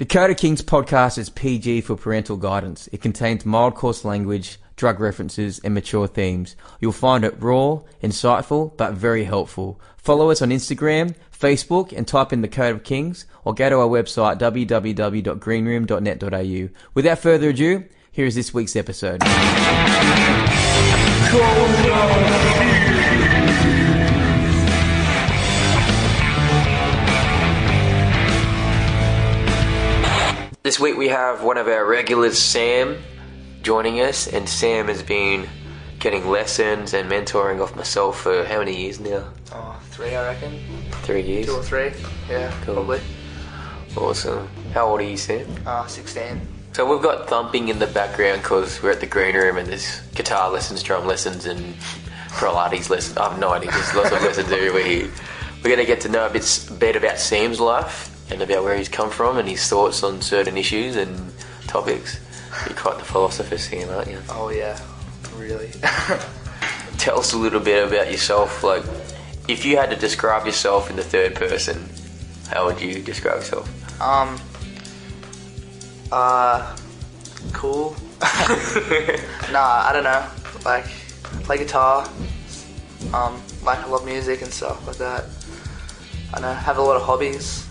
The Code of Kings podcast is PG for parental guidance. It contains mild coarse language, drug references, and mature themes. You'll find it raw, insightful, but very helpful. Follow us on Instagram, Facebook, and type in the Code of Kings, or go to our website www.greenroom.net.au. Without further ado, here is this week's episode. This week we have one of our regulars, Sam, joining us, and Sam has been getting lessons and mentoring off myself for how many years now? Oh, three, I reckon. Three years. Two or three. Yeah, Cool. probably. Awesome. How old are you, Sam? Uh, 16. So we've got thumping in the background because we're at the green room and there's guitar lessons, drum lessons, and Pilates lessons. I have no idea. There's lots of lessons everywhere here. We're going to get to know a bit, bit about Sam's life and about where he's come from and his thoughts on certain issues and topics. You're quite the philosopher, Sam, aren't you? Oh, yeah. Really. Tell us a little bit about yourself. Like, if you had to describe yourself in the third person, how would you describe yourself? um, uh, cool. nah, I don't know. Like, play guitar. Um, like, I love music and stuff like that. I know, have a lot of hobbies.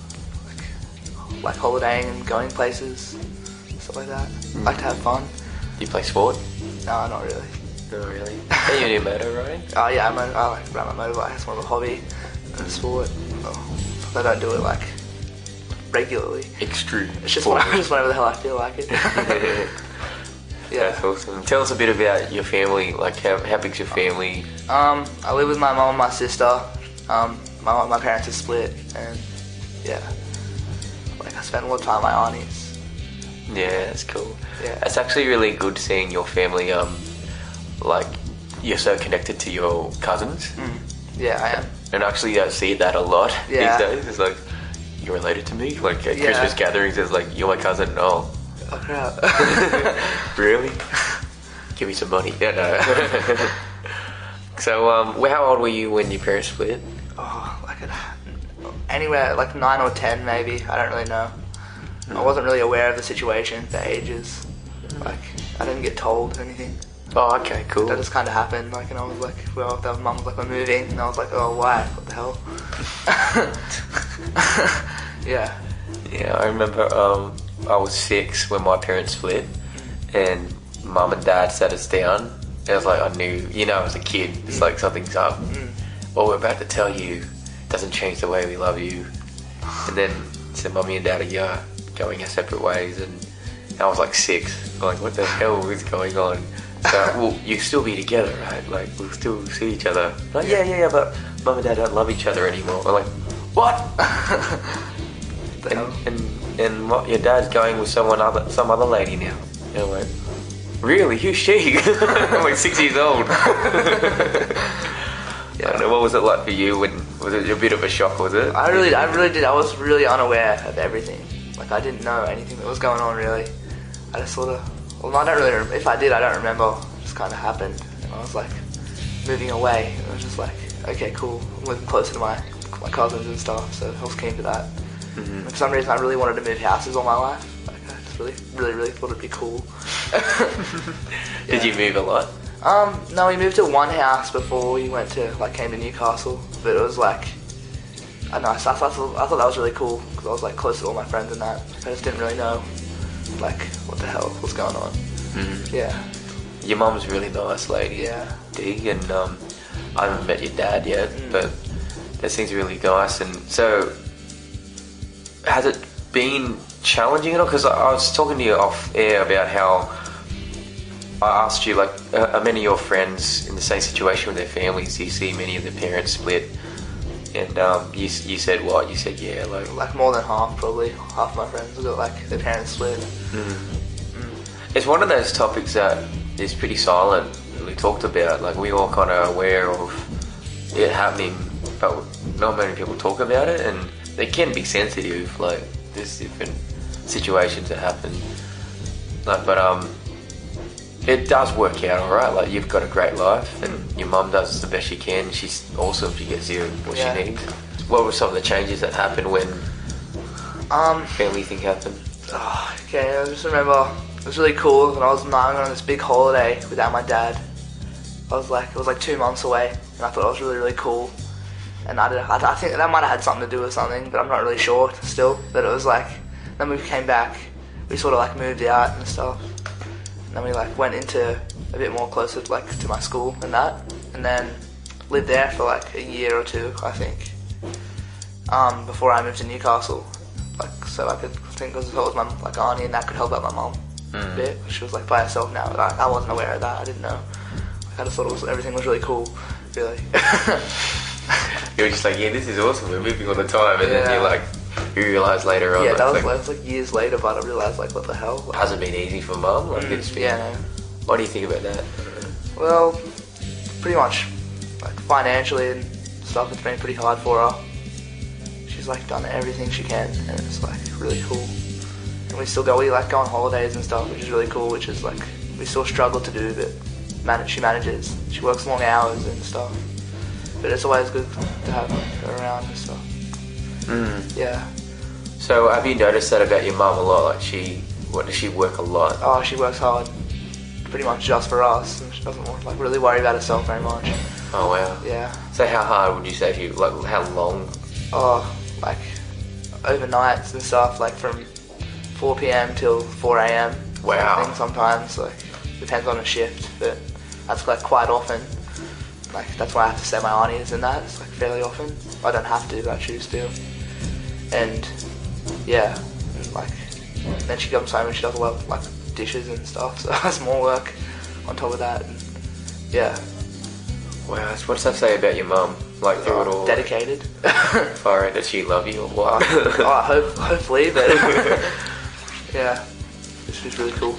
Like, holidaying and going places. Stuff like that. Like to have fun. Do you play sport? No, not really. No, really. Are you do motor riding? Oh yeah, I'm a, I like ride my motorbike. It's more of a hobby than a sport. Oh, I don't do it like regularly. Extreme. It's just, when, just whenever the hell I feel like it. That's yeah. That's awesome. Tell us a bit about your family. Like, how, how big's your family? Um, I live with my mom and my sister. Um, my my parents are split, and yeah, spend a lot of time with my aunties. Yeah, that's cool. Yeah. It's actually really good seeing your family. Um, like, you're so connected to your cousins, Yeah, I am. and actually, I see that a lot Yeah. these days. It's like you're related to me. Like at Yeah. Christmas gatherings, it's like you're my cousin. No. Oh crap. really? Give me some money. Yeah, no. so, um, how old were you when your parents split? Anywhere like nine or ten maybe. I don't really know. I wasn't really aware of the situation, for ages. Like I didn't get told anything. Oh, okay, cool. That just kind of happened. Like, and I was like, well, that mum was like, we're moving, and I was like, oh, why? What the hell? yeah. Yeah, I remember um, I was six when my parents split, and mum and dad sat us down. It was like I knew, you know, as a kid, it's like something's up. What we're about to tell you doesn't change the way we love you. And then so mummy and dad are yeah, going our separate ways, and I was like six. I'm like, what the hell is going on? So, well, you still be together, right? Like, we'll still see each other. Like, yeah, yeah, yeah, but mum and dad don't love each other anymore. I'm like, what? And and and what, your dad's going with someone other some other lady now. And I'm like, really? Who's she? I'm like six years old. I don't know. What was it like for you? When was it a bit of a shock? Was it? I really, I really did. I was really unaware of everything. Like, I didn't know anything that was going on, really. I just sort of, well, I don't really, if I did, I don't remember. It just kind of happened. And I was like, moving away. And I was just like, okay, cool. I'm living closer to my, my cousins and stuff, so I was keen for that. Mm-hmm. For some reason, I really wanted to move houses all my life. Like, I just really, really, really thought it'd be cool. Did you move a lot? Um, no, we moved to one house before we went to like came to Newcastle, but it was like I don't know. I thought, I thought, that was really cool because I was like close to all my friends and that. I just didn't really know like what the hell was going on. Mm-hmm. Yeah, Your mum's a really nice lady. yeah. Dee, and um, I haven't met your dad yet, Mm. but that seems really nice. And so, has it been challenging at all? Because I I was talking to you off air about how I asked you, like, uh, are many of your friends in the same situation with their families? Do you see many of their parents split? And um, you, you said what? You said, yeah, like, Like more than half, probably half my friends have got like their parents split. It's one of those topics that is pretty silently talked about. Like we all kind of aware of it happening, but not many people talk about it, and they can be sensitive. Like there's different situations that happen. Like, but um, it does work out all right. Like you've got a great life, and your mum does the best she can. She's awesome. She gets you what Yeah. she needs. What were some of the changes that happened when Um, family thing happened? Oh, okay, I just remember it was really cool and I was going on this big holiday without my dad. I was like, it was like two months away and I thought it was really, really cool. And I, did, I, I think that might have had something to do with something, but I'm not really sure still. But it was like, then we came back, we sort of like moved out and stuff. And then we like went into a bit more closer like to my school and that. And then lived there for like a year or two, I think. Um, before I moved to Newcastle, like so I could I think because it was my like auntie and that could help out my mom a bit. She was like by herself now. Like, I wasn't aware of that. I didn't know. Like, I just thought it was, everything was really cool, really. You were just like, yeah, this is awesome. We're moving all the time, and then you're like, you realize later on, yeah, that was like, like, was like years later, but I realized like what the hell. Like, hasn't been easy for mum. Like, mm, it's been, yeah. What do you think about that? Well, pretty much, like financially and stuff, it's been pretty hard for her. She's like done everything she can, and it's like really cool. And we still go, we like go on holidays and stuff, which is really cool. Which is like we still struggle to do, but manage, she manages. She works long hours and stuff. But it's always good to have her around and stuff. Mm. Yeah. So have you noticed that about your mum a lot? Like she, what does she work a lot? Oh, she works hard, pretty much just for us, and she doesn't like really worry about herself very much. Oh wow. Yeah. So how hard would you say if you like how long? Oh, like overnights and stuff, like from 4 p.m. till 4 a.m. Wow. Sometimes, like depends on the shift, but that's like quite often. Like that's why I have to stay my aunties and that. It's like fairly often. I don't have to, but I choose to. And yeah, and, like then she comes home and she does a lot of like dishes and stuff, so that's more work on top of that. And, yeah, Wow. What does that say about your mum? Like through it all. dedicated. Far out, does she love you or what? oh, I hope, hopefully, but yeah, this is really cool.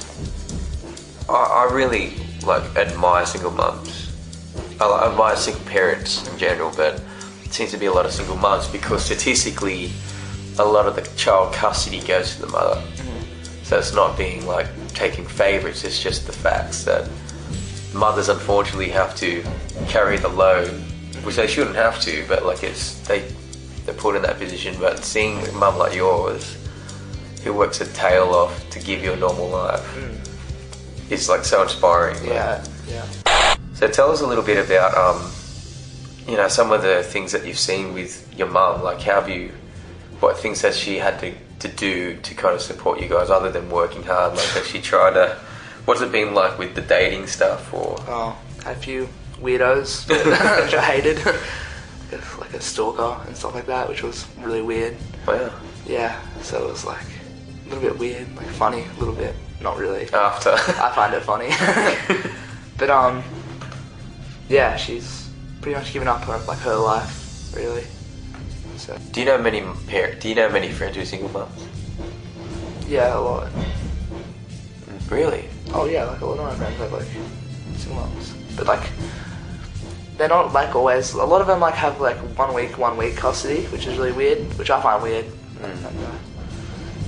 I, I really like admire single mums. I like, admire single parents in general, but it seems to be a lot of single mums because statistically, a lot of the child custody goes to the mother. So it's not being like taking favourites. It's just the facts that mothers unfortunately have to carry the load, which they shouldn't have to, but like it's they they're put in that position. But seeing a mum like yours, who works her tail off to give you a normal life, is like so inspiring. like- Yeah, yeah. so tell us a little bit about, um, you know, some of the things that you've seen with your mum. Like, how have you, what things has she had to, to do to kind of support you guys, other than working hard? Like, has she tried to? What's it been like with the dating stuff? Or Oh, had a few weirdos which I hated, like a stalker and stuff like that, which was really weird. wow, Yeah, so it was like a little bit weird, like funny, a little bit, not really. after. I find it funny. but um, yeah, she's pretty much given up her like her life, really. So do you know many parent? Do you know many friends who are single moms? yeah, a lot. Mm, really? Oh yeah, like a lot of my friends have like single moms, but like they're not like always. A lot of them like have like one week, one week custody, which is really weird, which I find weird. Mm. And, uh,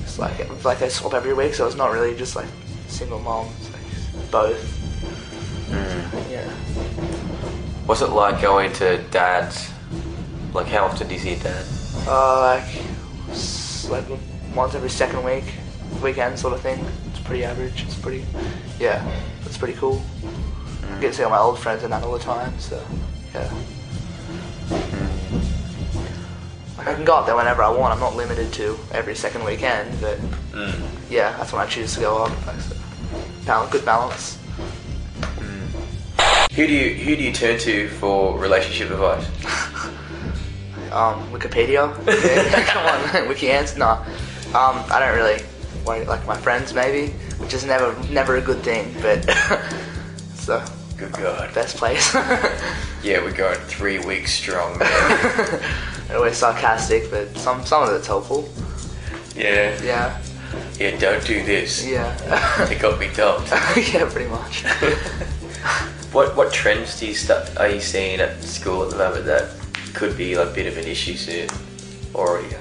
it's like it's like they swap every week, so it's not really just like single moms, like both. Mm. Yeah. What's it like going to dad's? Like, how often do you see dad? Uh, like like once every second week, weekend sort of thing. It's pretty average. It's pretty, yeah, it's pretty cool. I get to see all my old friends and that all the time, so yeah. Like I can go up there whenever I want. I'm not limited to every second weekend, but yeah, that's when I choose to go up. Like, so. Balance, good balance. Who do you who do you turn to for relationship advice? Um, Wikipedia. Come on, Wiki answer. No, um, I don't really worry. Like my friends, maybe, which is never never a good thing, but so Good God. best place. Yeah, we're going three weeks strong, man. Always sarcastic, but some some of it's helpful. yeah. Yeah, Yeah, don't do this. yeah, It got me dumped. yeah, pretty much. what what trends do you start, are you seeing at school at the moment that could be like a bit of an issue soon? Or yeah,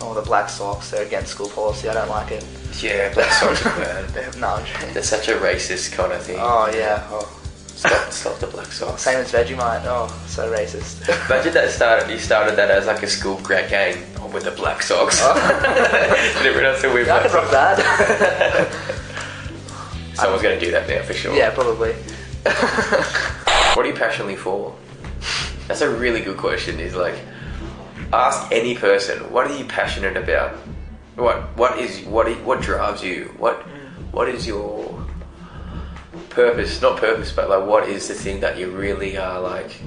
Oh, the black socks. They're against school policy. I don't like it. yeah, black socks are bad. They have no. They're such a racist kind of thing. Oh yeah. Oh, Stop, stop the black socks. same as Vegemite. Oh, so racist. Imagine that started. You started that as like a school great game. Oh, with the black socks. Did everyone else wear Yeah, I black could rock that. Someone's going to do that now for sure. yeah, probably. What are you passionately for? That's a really good question. Is like, ask any person, what are you passionate about? What what is what what drives you? What what is your purpose? Not purpose, but like, what is the thing that you really are like?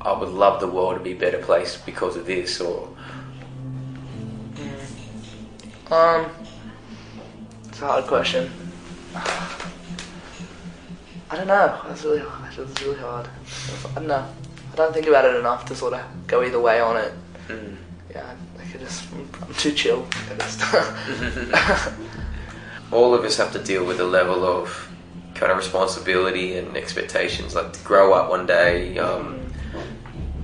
I would love the world to be a better place because of this, or Um, it's a hard question. I don't know. That's really hard. That's really hard. I don't know. I don't think about it enough to sort of go either way on it. Mm. Yeah, I could just. I'm too chill. All of us have to deal with a level of kind of responsibility and expectations. Like to grow up one day, um,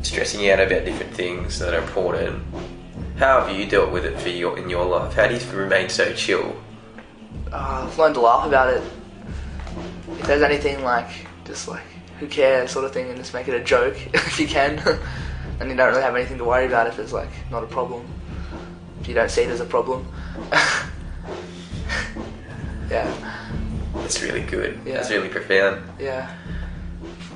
stressing out about different things that are important. How have you dealt with it for your in your life? How do you remain so chill? uh, I've learned to laugh about it. If there's anything like, just like, who cares sort of thing, and just make it a joke if you can. and you don't really have anything to worry about if it's like not a problem. If you don't see it as a problem. yeah, It's really good. Yeah. It's really profound. yeah,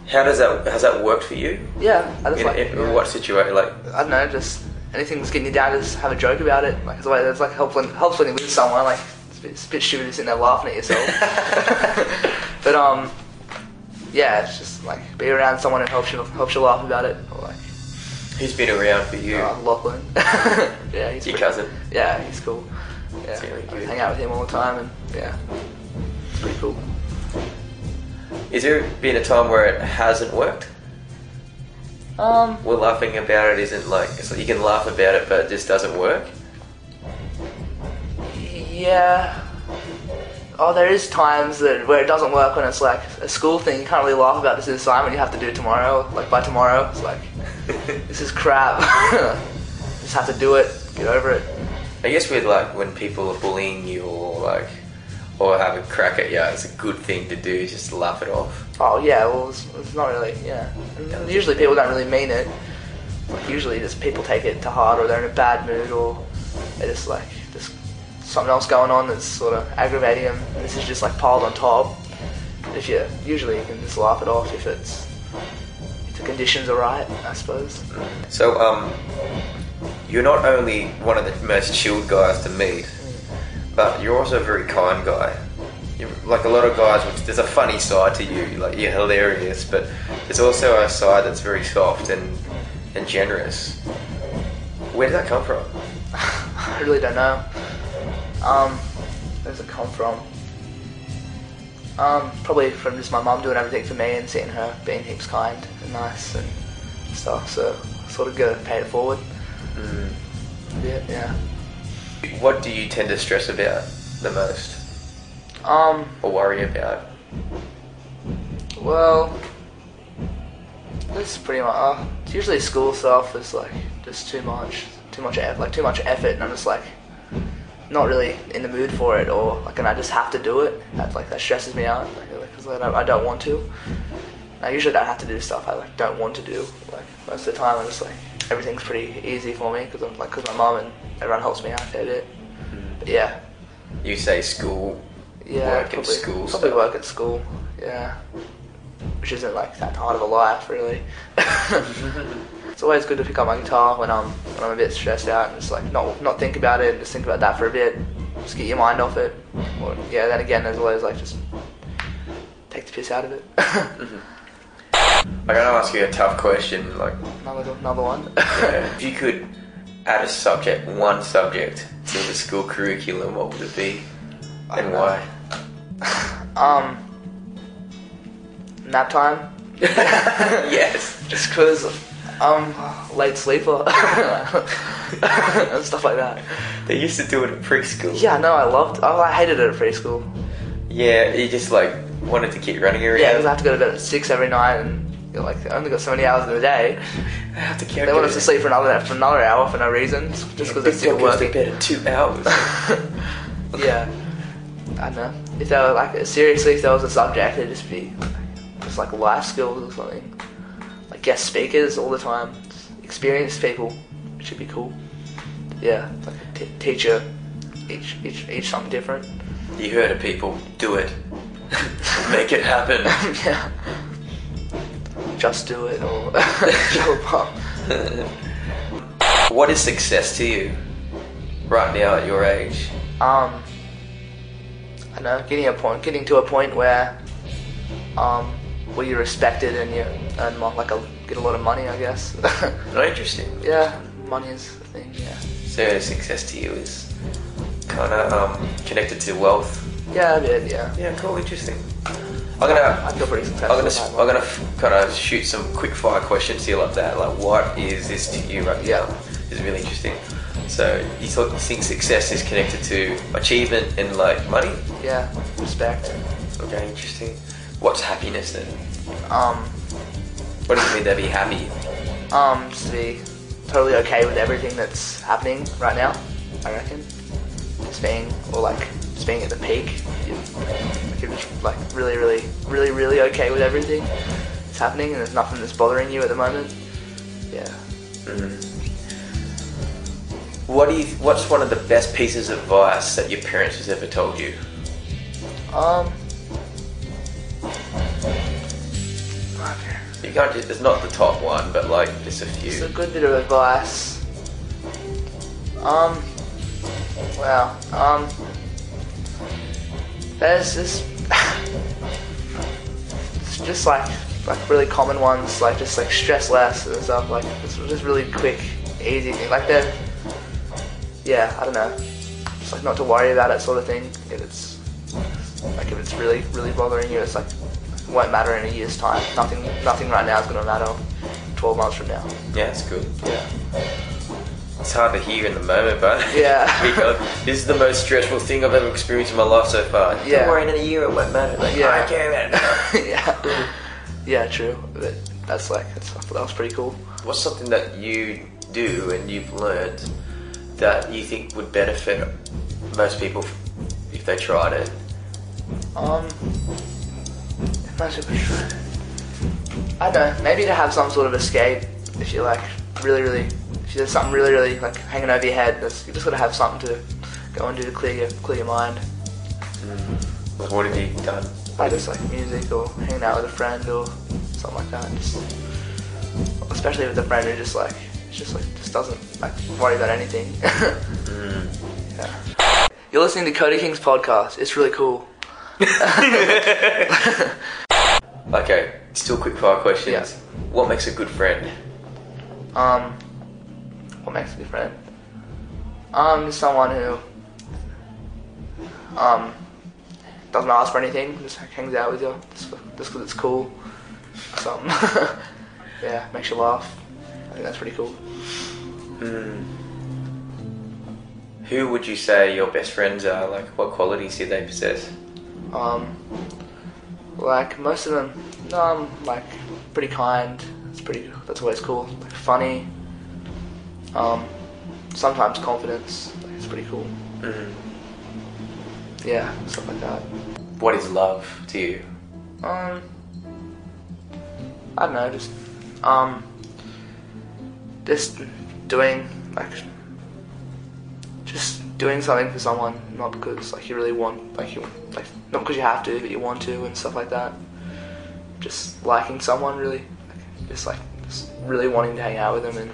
How does that has that worked for you? yeah. I just In, like, in yeah. what situation? Like, I don't know, just anything that's getting you down, just have a joke about it. Like it's like it's like helps you're with someone. Like it's a bit, it's a bit stupid sitting there laughing at yourself. but um, yeah, it's just like be around someone who helps you helps you laugh about it. Or like who's been around for you? uh, Lachlan. yeah, he's Your pretty- cousin? Yeah, he's cool. Yeah, That's really I hang out with him all the time, and yeah, it's pretty cool. Is there been a time where it hasn't worked? Um, Well, laughing about it isn't like so you can laugh about it, but it just doesn't work. Yeah. Oh, there is times that where it doesn't work when it's like a school thing. You can't really laugh about this assignment you have to do tomorrow. Like by tomorrow, it's like this is crap. Just have to do it. Get over it. I guess with like when people are bullying you or like or have a crack at you, it's a good thing to do. Just laugh it off. Oh yeah, well it's, it's not really. Yeah. And usually people don't really mean it. Like usually just people take it to heart, or they're in a bad mood, or they just like just something else going on that's sort of aggravating them. And this is just like piled on top. If you usually you can just laugh it off if it's if the conditions are right, I suppose. So um, you're not only one of the most chilled guys to meet, but you're also a very kind guy. You're, like a lot of guys, which there's a funny side to you. Like you're hilarious, but there's also a side that's very soft and and generous. Where did that come from? I really don't know. Um, where does it come from? Um, probably from just my mum doing everything for me and seeing her being heaps kind and nice and stuff. So sort of gotta pay it forward. Yeah, yeah. What do you tend to stress about the most Um, or worry about? well, it's pretty much. Uh, it's usually school stuff. Is like just too much, too much effort, like too much effort, and I'm just like not really in the mood for it, or like, and I just have to do it. That like that stresses me out, like, because I don't, I don't want to. I usually don't have to do stuff I like don't want to do. Like most of the time, I'm just like everything's pretty easy for me because I'm like because my mom and everyone helps me out a bit. Mm-hmm. But yeah, You say school, yeah, work probably, and school probably stuff. work at school. Yeah, which isn't like that hard of a life, really. Mm-hmm. It's always good to pick up my guitar when I'm when I'm a bit stressed out and just like not not think about it, and just think about that for a bit, just get your mind off it. Or yeah, then again, there's always like just take the piss out of it. I gotta ask you a tough question. Like, another another one. if you could add a subject, one subject, to the school curriculum, what would it be, and why? um, nap time. yes. Just because Um, I'm a late sleeper and stuff like that. They used to do it at preschool. Yeah, no, I loved. Oh, I hated it at preschool. Yeah, you just like wanted to keep running around. Yeah, because I have to go to bed at six every night, and you know, like I only got so many hours in the day. I have to keep. They want us to sleep for another for another hour for no reason, just because they're of Goes to working. bed in two hours. yeah, I know. If they were like seriously, if there was a subject, it'd just be just like life skills or something. Guest speakers all the time, experienced people. It should be cool. yeah, like a t- teacher, each each each something different. You heard of people, do it. Make it happen. yeah. Just do it or show up. what is success to you right now at your age? Um, I know, getting a point, getting to a point where, um, where you're respected and you earn mo- like a get a lot of money, I guess. Oh, interesting. yeah, money is the thing. Yeah. So success to you is kind of um, connected to wealth. Yeah, a bit. Yeah. Yeah, cool, interesting. I'm gonna, I feel pretty I'm gonna, I'm gonna kind of shoot some quick fire questions here like that. Like, what is this to you right Yeah. now? Is really interesting. So, you thought you think success is connected to achievement and like money? Yeah, respect. Okay, interesting. What's happiness then? Um, What does it mean to be happy? um, just to be totally okay with everything that's happening right now. I reckon. Just being, or like, just being at the peak. Like you're just like really, really, really, really okay with everything that's happening, and there's nothing that's bothering you at the moment. Yeah. What do you? What's one of the best pieces of advice that your parents has ever told you? Um. Can't just. It's not the top one, but like just a few. It's a good bit of advice. Um. Wow. Um. There's this. it's just like like really common ones, like just like stress less and stuff. Like it's just really quick, easy. Thing. Like they're. Yeah, I don't know. Just like not to worry about it, sort of thing. If it's like if it's really really bothering you, it's like won't matter in a year's time. Nothing nothing right now is gonna matter. Twelve months from now. Yeah, it's good. Yeah. It's hard to hear in the moment, but Yeah. because this is the most stressful thing I've ever experienced in my life so far. Yeah. Don't worry, in a year it won't matter. Like, Yeah. I don't care about it. yeah. Yeah, true. But that's like that's, that was pretty cool. What's something that you do and you've learned that you think would benefit most people if they tried it? Um, most people try. I don't know. Maybe to have some sort of escape. If you're like really, really, if there's something really, really like hanging over your head, that's, you just gotta have something to go and do to clear your clear your mind. Mm. Like, what have you done? I just like music or hanging out with a friend or something like that. Just, especially with a friend who just like, it's just like just doesn't like worry about anything. Mm. yeah. You're listening to Code of Kings podcast. It's really cool. Okay, still quick fire questions. Yeah. What makes a good friend? Um, what makes a good friend? Um, someone who um doesn't ask for anything, just hangs out with you, just just 'cause it's cool. Something. yeah, makes you laugh. I think that's pretty cool. Who would you say your best friends are? Like, what qualities do they possess? Um, like most of them, um, like pretty kind. It's pretty. That's always cool. Like funny. Um, sometimes confidence. Like, it's pretty cool. Yeah, stuff like that. What is love to you? Um, I don't know, just um, just doing like just doing something for someone, not because like you really want, like you like not because you have to, but you want to and stuff like that. Just liking someone really, like, just like just really wanting to hang out with them and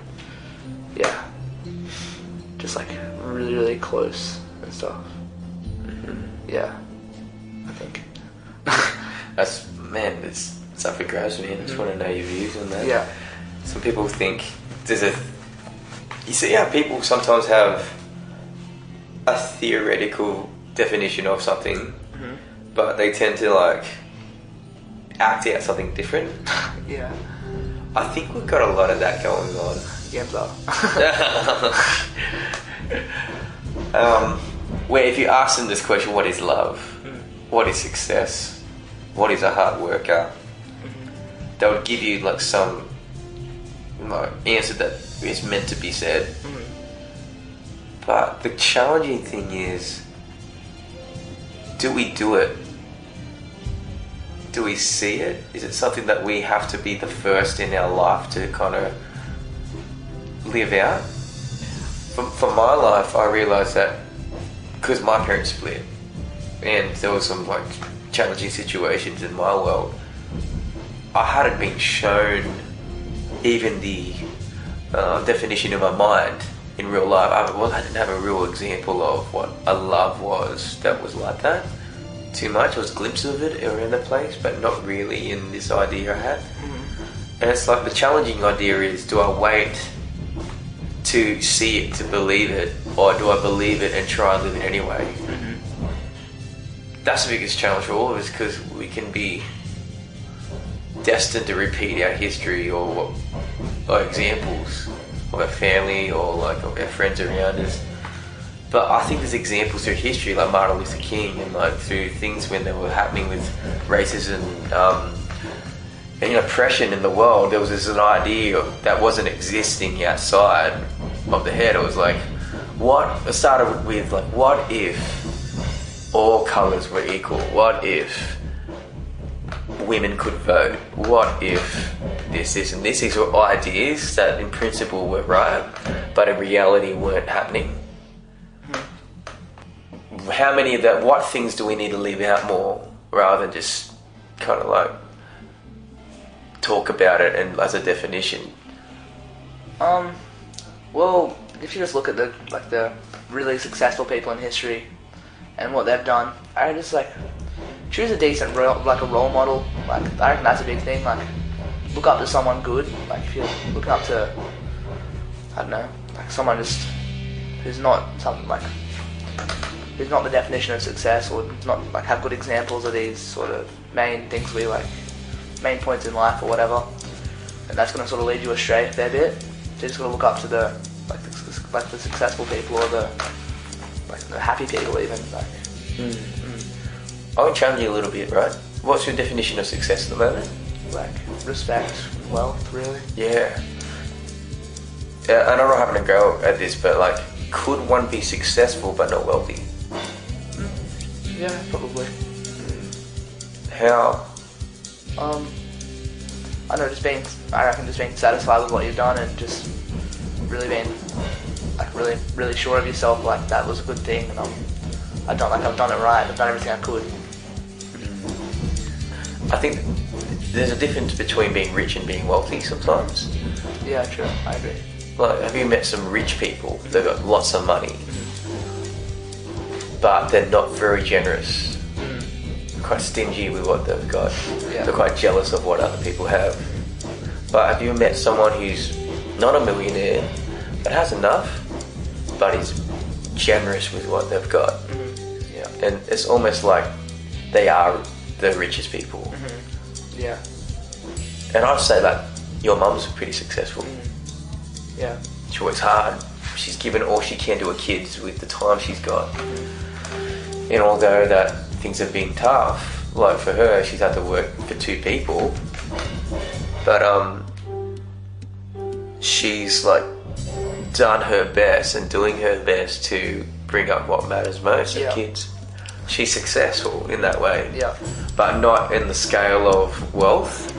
yeah, just like really really close and stuff. Mm-hmm. Yeah, I think. That's man, it's it's mm-hmm. up for grabs, man. I just want to know your views on that. Yeah. Some people think there's a. You see how people sometimes have a theoretical definition of something, mm-hmm. but they tend to like act out something different. Yeah. I think we've got a lot of that going on. Yeah, um, where if you ask them this question, what is love? Mm. What is success? What is a hard worker? Mm-hmm. They would give you like some like, answer that is meant to be said. Mm. But the challenging thing is, do we do it? Do we see it? Is it something that we have to be the first in our life to kind of live out? for, for my life, I realized that because my parents split, and there was some like challenging situations in my world, I hadn't been shown even the uh, definition in my mind in real life. I, well, I didn't have a real example of what a love was that was like that. Too much. It was glimpses of it around the place, but not really in this idea I had. Mm-hmm. And it's like the challenging idea is: do I wait to see it to believe it, or do I believe it and try and live it anyway? Mm-hmm. That's the biggest challenge for all of us because we can be destined to repeat our history or what or examples of our family or like of our friends around us. But I think there's examples through history, like Martin Luther King, and like through things when they were happening with racism um, and oppression in the world. There was this an idea that wasn't existing outside of the head. It was like, what? It started with like, what if all colors were equal? What if women could vote? What if this, this, and this? These were ideas that in principle were right, but in reality weren't happening. How many of that, what things do we need to leave out more rather than just kind of like talk about it and as a definition? Um, well, if you just look at the like the really successful people in history and what they've done, I just like choose a decent role, like a role model. Like I reckon that's a big thing. Like look up to someone good. Like if you're looking up to, I don't know, like someone just who's not something like who's not the definition of success or not like have good examples of these sort of main things we like main points in life or whatever, and that's to sort of lead you astray a fair bit. So you just got to look up to the like the, like the successful people or the like the happy people even. Like hmm, hmm. I would challenge you a little bit, right? What's your definition of success at the moment? Like respect, wealth, really. Yeah. Yeah, and I'm not having a go at this, but like, could one be successful but not wealthy? Yeah, probably. How? Um, I don't know, just being, I reckon just being satisfied with what you've done and just really being, like, really, really sure of yourself, like, that was a good thing, and I'm, I don't, like, I've done it right, I've done everything I could. I think there's a difference between being rich and being wealthy sometimes. Yeah, true, I agree. Like, have you met some rich people that got lots of money, but they're not very generous? Mm. Quite stingy with what they've got. Yeah. They're quite jealous of what other people have. But have you met someone who's not a millionaire, but has enough, but is generous with what they've got? Mm-hmm. Yeah, And it's almost like they are the richest people. Yeah, And I'd say like your mum's pretty successful. yeah, She works hard. She's given all she can to her kids with the time she's got. And although that things have been tough, like for her, she's had to work for two people. But um, she's like done her best and doing her best to bring up what matters most Yeah. her kids. She's successful in that way yeah, but not in the scale of wealth.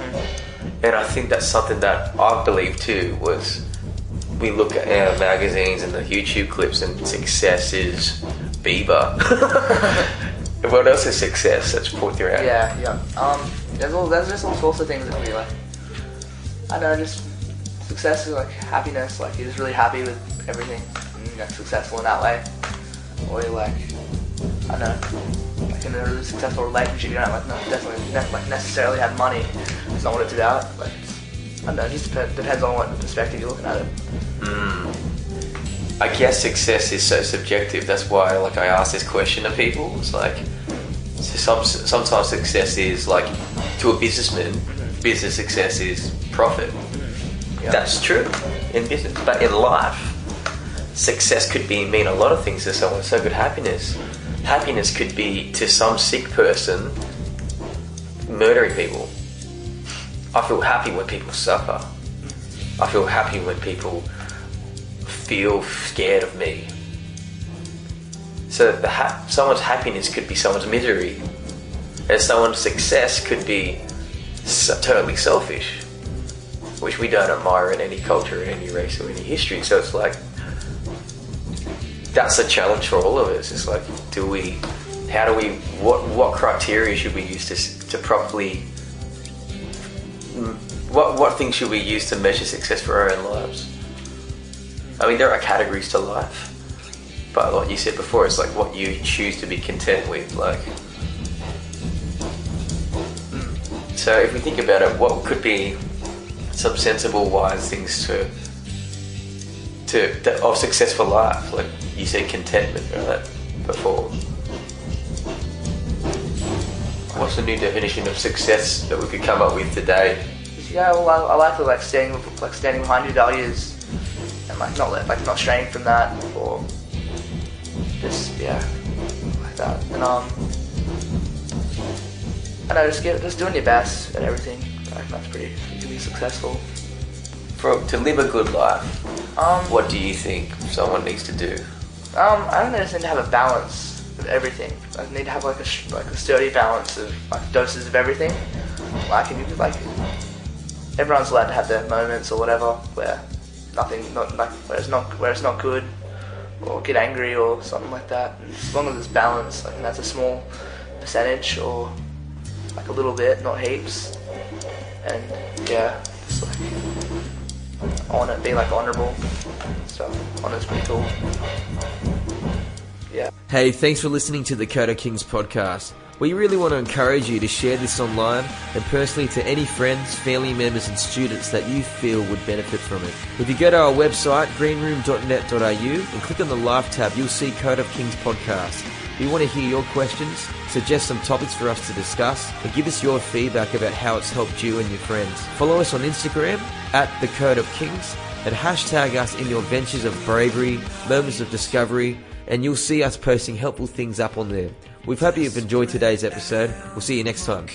And I think that's something that I believe too was we look at our magazines and the YouTube clips and success is Bieber. what else is success that's put throughout? yeah, yeah. Um, there's all, there's just all sorts of things that be like, I don't know, just success is like happiness, like you're just really happy with everything, and you're successful in that way. Or you're like, I know, uh, like in a really successful relationship, you don't like, no, definitely, ne- like necessarily have money. It's not what it's about. Like, I don't know, it just dep- depends on what perspective you're looking at it. Hmm. I guess success is so subjective. That's why, like, I ask this question to people. It's like, so some sometimes success is like to a businessman, business success is profit. Yeah. That's true in business, but in life, success could be mean a lot of things to someone. So could happiness. Happiness could be to some sick person murdering people. I feel happy when people suffer. I feel happy when people feel scared of me. So ha- someone's happiness could be someone's misery, and someone's success could be so- totally selfish, which we don't admire in any culture, in any race, or any history. So it's like that's a challenge for all of us. It's like, do we, how do we, what what criteria should we use to to properly, mm, what what things should we use to measure success for our own lives? I mean, there are categories to life, but like you said before, it's like what you choose to be content with. Like, so if we think about it, what could be some sensible, wise things to to that of successful life? Like you said, contentment, right? Before. What's the new definition of success that we could come up with today? Yeah, well, I, I like the like standing like standing behind your values and like not like not straying from that or just yeah like that and um I know just get just doing your best at everything. Like that's pretty you can be successful. For to live a good life, Um, what do you think someone needs to do? Um, I don't know, I just need to have a balance of everything. I need to have like a like a sturdy balance of like doses of everything. Like if you like, everyone's allowed to have their moments or whatever where nothing, not like where it's not where it's not good, or get angry or something like that. And as long as it's balanced, like and that's a small percentage or like a little bit, not heaps. And yeah, just like on it, be like honourable. So honour's pretty cool. Yeah. Hey, thanks for listening to the Code of Kings podcast. We really want to encourage you to share this online and personally to any friends, family members, and students that you feel would benefit from it. If you go to our website, greenroom.net.au, and click on the Live tab, you'll see Code of Kings podcast. We want to hear your questions, suggest some topics for us to discuss, and give us your feedback about how it's helped you and your friends. Follow us on Instagram at the Code of Kings and hashtag us in your ventures of bravery, moments of discovery, and you'll see us posting helpful things up on there. We hope you've enjoyed today's episode. We'll see you next time.